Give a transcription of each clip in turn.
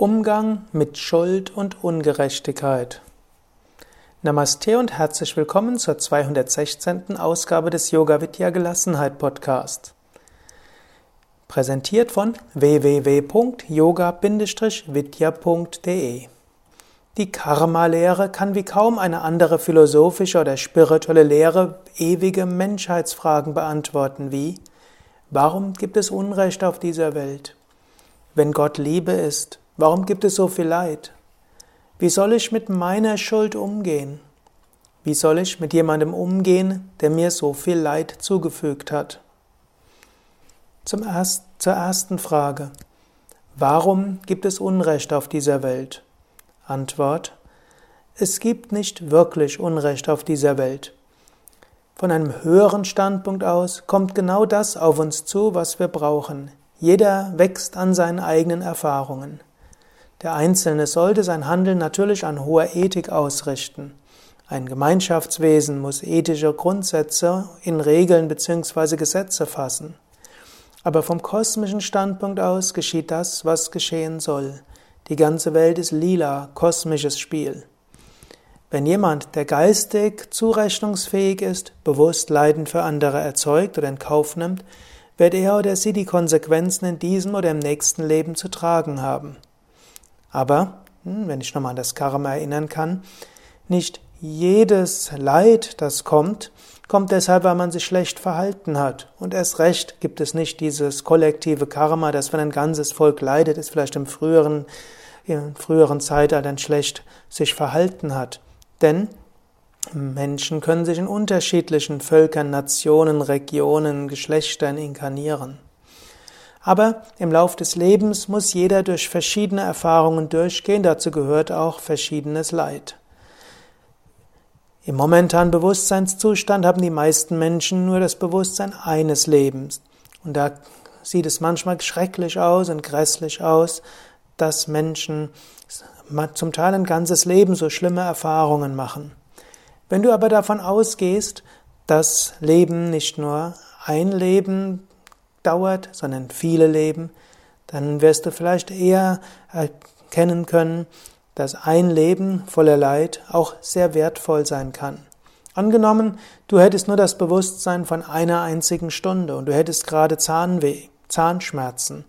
Umgang mit Schuld und Ungerechtigkeit. Namaste und herzlich willkommen zur 216. Ausgabe des Yoga Vidya Gelassenheit Podcast. Präsentiert von www.yoga-vidya.de. Die Karma-Lehre kann wie kaum eine andere philosophische oder spirituelle Lehre ewige Menschheitsfragen beantworten wie Warum gibt es Unrecht auf dieser Welt? Wenn Gott Liebe ist, Warum gibt es so viel Leid? Wie soll ich mit meiner Schuld umgehen? Wie soll ich mit jemandem umgehen, der mir so viel Leid zugefügt hat? Zum erst, zur ersten Frage. Warum gibt es Unrecht auf dieser Welt? Antwort. Es gibt nicht wirklich Unrecht auf dieser Welt. Von einem höheren Standpunkt aus kommt genau das auf uns zu, was wir brauchen. Jeder wächst an seinen eigenen Erfahrungen. Der Einzelne sollte sein Handeln natürlich an hoher Ethik ausrichten. Ein Gemeinschaftswesen muss ethische Grundsätze in Regeln bzw. Gesetze fassen. Aber vom kosmischen Standpunkt aus geschieht das, was geschehen soll. Die ganze Welt ist lila, kosmisches Spiel. Wenn jemand, der geistig zurechnungsfähig ist, bewusst Leiden für andere erzeugt oder in Kauf nimmt, wird er oder sie die Konsequenzen in diesem oder im nächsten Leben zu tragen haben. Aber, hm, wenn ich nochmal an das Karma erinnern kann, nicht jedes Leid, das kommt, kommt deshalb, weil man sich schlecht verhalten hat. Und erst recht gibt es nicht dieses kollektive Karma, dass wenn ein ganzes Volk leidet, es vielleicht im früheren, im früheren Zeitalter schlecht sich verhalten hat. Denn Menschen können sich in unterschiedlichen Völkern, Nationen, Regionen, Geschlechtern inkarnieren. Aber im Lauf des Lebens muss jeder durch verschiedene Erfahrungen durchgehen, dazu gehört auch verschiedenes Leid. Im momentanen Bewusstseinszustand haben die meisten Menschen nur das Bewusstsein eines Lebens. Und da sieht es manchmal schrecklich aus und grässlich aus, dass Menschen zum Teil ein ganzes Leben so schlimme Erfahrungen machen. Wenn du aber davon ausgehst, dass Leben nicht nur ein Leben dauert, sondern viele Leben, dann wirst du vielleicht eher erkennen können, dass ein Leben voller Leid auch sehr wertvoll sein kann. Angenommen, du hättest nur das Bewusstsein von einer einzigen Stunde und du hättest gerade Zahnweh, Zahnschmerzen,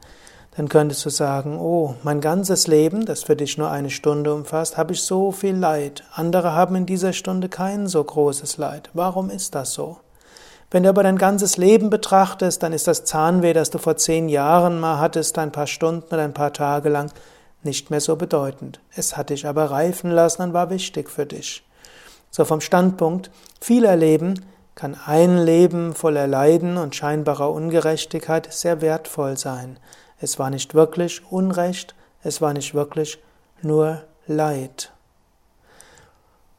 dann könntest du sagen, oh, mein ganzes Leben, das für dich nur eine Stunde umfasst, habe ich so viel Leid. Andere haben in dieser Stunde kein so großes Leid. Warum ist das so? Wenn du aber dein ganzes Leben betrachtest, dann ist das Zahnweh, das du vor zehn Jahren mal hattest, ein paar Stunden oder ein paar Tage lang, nicht mehr so bedeutend. Es hat dich aber reifen lassen und war wichtig für dich. So vom Standpunkt vieler Leben kann ein Leben voller Leiden und scheinbarer Ungerechtigkeit sehr wertvoll sein. Es war nicht wirklich Unrecht, es war nicht wirklich nur Leid.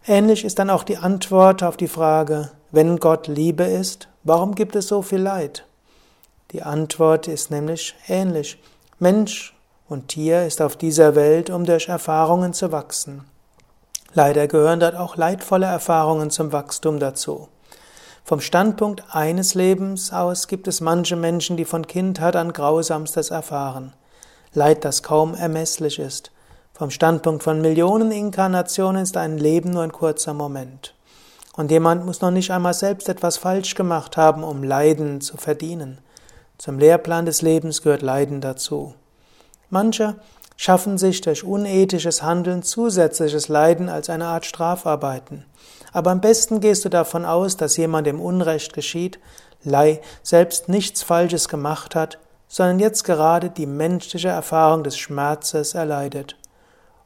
Ähnlich ist dann auch die Antwort auf die Frage, wenn Gott Liebe ist, warum gibt es so viel Leid? Die Antwort ist nämlich ähnlich. Mensch und Tier ist auf dieser Welt, um durch Erfahrungen zu wachsen. Leider gehören dort auch leidvolle Erfahrungen zum Wachstum dazu. Vom Standpunkt eines Lebens aus gibt es manche Menschen, die von Kindheit an Grausamstes erfahren. Leid, das kaum ermesslich ist. Vom Standpunkt von Millionen Inkarnationen ist ein Leben nur ein kurzer Moment. Und jemand muss noch nicht einmal selbst etwas falsch gemacht haben, um Leiden zu verdienen. Zum Lehrplan des Lebens gehört Leiden dazu. Manche schaffen sich durch unethisches Handeln zusätzliches Leiden als eine Art Strafarbeiten. Aber am besten gehst du davon aus, dass jemand im Unrecht geschieht, selbst nichts Falsches gemacht hat, sondern jetzt gerade die menschliche Erfahrung des Schmerzes erleidet.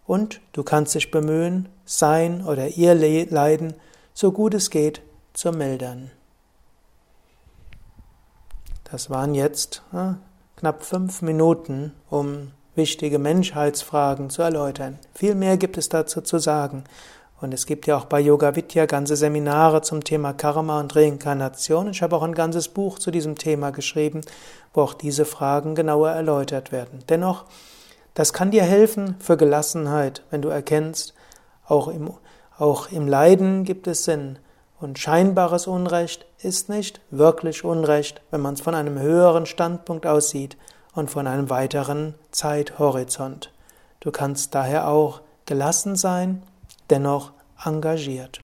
Und du kannst dich bemühen, sein oder ihr Leiden so gut es geht, zu mildern. Das waren jetzt äh, knapp fünf Minuten, um wichtige Menschheitsfragen zu erläutern. Viel mehr gibt es dazu zu sagen. Und es gibt ja auch bei Yoga Vidya ganze Seminare zum Thema Karma und Reinkarnation. Ich habe auch ein ganzes Buch zu diesem Thema geschrieben, wo auch diese Fragen genauer erläutert werden. Dennoch, das kann dir helfen für Gelassenheit, wenn du erkennst, auch im auch im Leiden gibt es Sinn. Und scheinbares Unrecht ist nicht wirklich Unrecht, wenn man es von einem höheren Standpunkt aussieht und von einem weiteren Zeithorizont. Du kannst daher auch gelassen sein, dennoch engagiert.